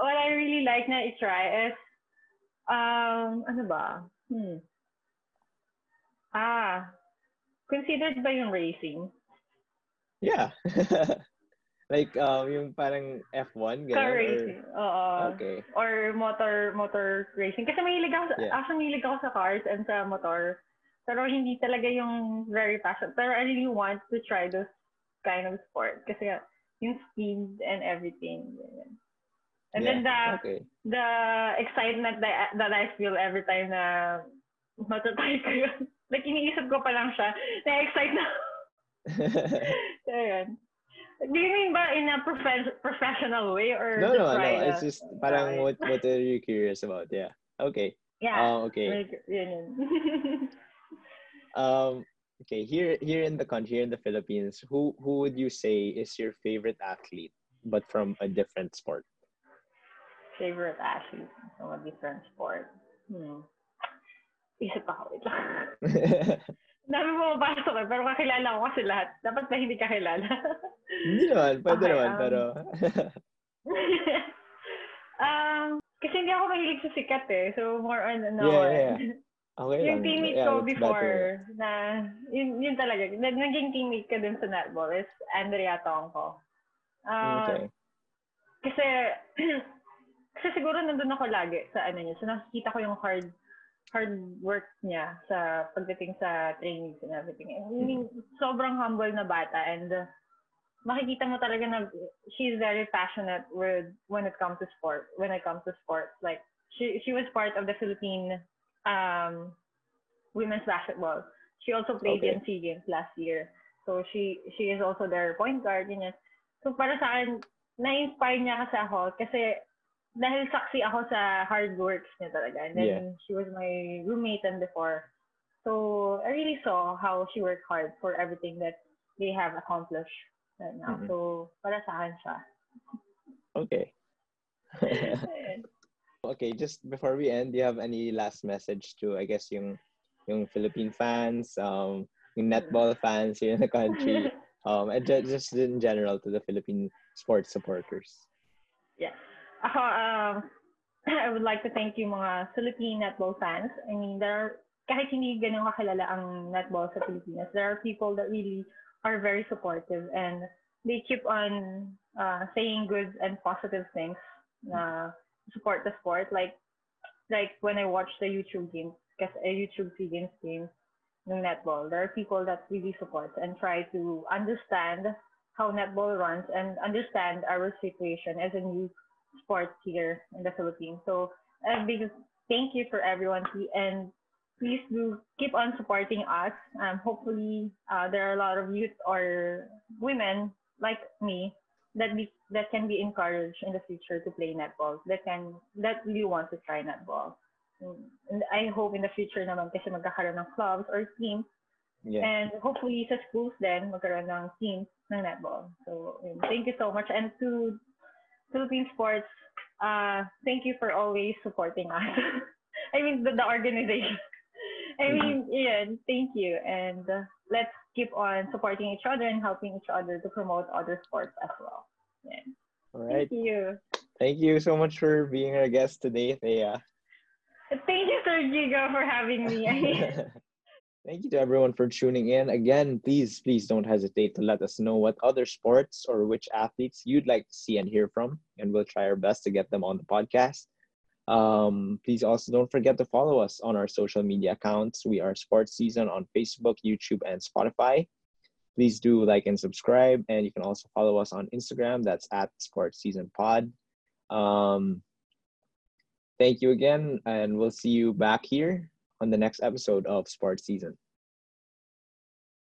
What I really like na i-try is, um, ano ba? Hmm. Ah, considered ba yung racing? yeah like um, yung parang F1 ganun, Car or- racing. Oo. okay Or motor motor racing. Kasi mahilig ako, sa- Yeah. actually mahilig ako sa cars and sa motor. Pero hindi talaga yung very passionate. Pero I really want to try those kind of sport. Kasi yung speed and everything. ganyan. And then the okay the excitement that, that I feel every time na matatry ko yun. Like, iniisip ko pa lang siya. Na-excite na. so, yun. Do you mean ba in a prof- professional way or no no no try it's just parang what what are you curious about yeah okay Yeah. Oh, okay. Like, yun yun. Um, okay, here here in the country, here in the Philippines, who who would you say is your favorite athlete, but from a different sport? Favorite athlete from a different sport. Hmm. Isip ako. Lang. Dami mo mapasok eh, pero kakilala ko kasi lahat. Dapat ba hindi kakilala? Hindi naman, pwede Okay, naman, um, pero um, kasi hindi ako mahilig sa sikat eh. So, more on ano. Yeah, yeah, yeah. Okay yung lang. teammate Yeah, ko before better. na, yun, yun talaga. Na, naging teammate ka dun sa netball is Andrea Tongko. Ah, Okay. Kasi, kasi siguro nandun ako lagi sa ano niya. So, nakikita ko yung hard hard work niya sa pagdating sa trainings and everything. I mean, sobrang humble na bata and uh, makikita mo talaga na she's very passionate with when it comes to sport. When it comes to sports, like she she was part of the Philippine um, women's basketball. She also played Okay. in SEA Games last year. So she she is also their point guard. Yun. So para sa akin, na-inspire niya kasi ako kasi dahil saksi ako sa hard works niya talaga. And then Yeah. she was my roommate and before. So I really saw how she worked hard for everything that they have accomplished right now. Mhm. So para sa akin siya. Okay. okay, just before we end, do you have any last message to, I guess, yung, yung Philippine fans, um, yung netball fans here in the country, um, and ju- just in general to the Philippine sports supporters? Yeah. Um, I would like to thank you mga Philippine netball fans. I mean, there are, kahit hindi ganun kakilala ang netball sa Pilipinas, there are people that really are very supportive and they keep on uh, saying good and positive things na support the sport. Like, like when I watch the YouTube games, kasi a YouTube Games game ng netball, there are people that really support and try to understand how netball runs and understand our situation as a new sport here in the Philippines. So a big thank you for everyone and please do keep on supporting us. Um, hopefully uh, there are a lot of youth or women like me that be that can be encouraged in the future to play netball. That can that really want to try netball. And I hope in the future naman kasi magkakaroon ng clubs or teams Yeah. and hopefully sa schools din, magkaroon ng teams ng netball. So, thank you so much. And to Philippine Sports, uh, thank you for always supporting us. I mean, the, the organization. I mean, yeah, thank you. And uh, let's keep on supporting each other and helping each other to promote other sports as well. Yeah. All right. Thank you. Thank you so much for being our guest today, Thea. Thank you, Sir Gigo, for having me. Thank you to everyone for tuning in. Again, please, please don't hesitate to let us know what other sports or which athletes you'd like to see and hear from, and we'll try our best to get them on the podcast. Um, please also don't forget to follow us on our social media accounts. We are Sports Season on Facebook, YouTube, and Spotify. Please do like and subscribe, and you can also follow us on Instagram. That's at Sports Season Pod. Um, thank you again, and we'll see you back here on the next episode of Sports Season.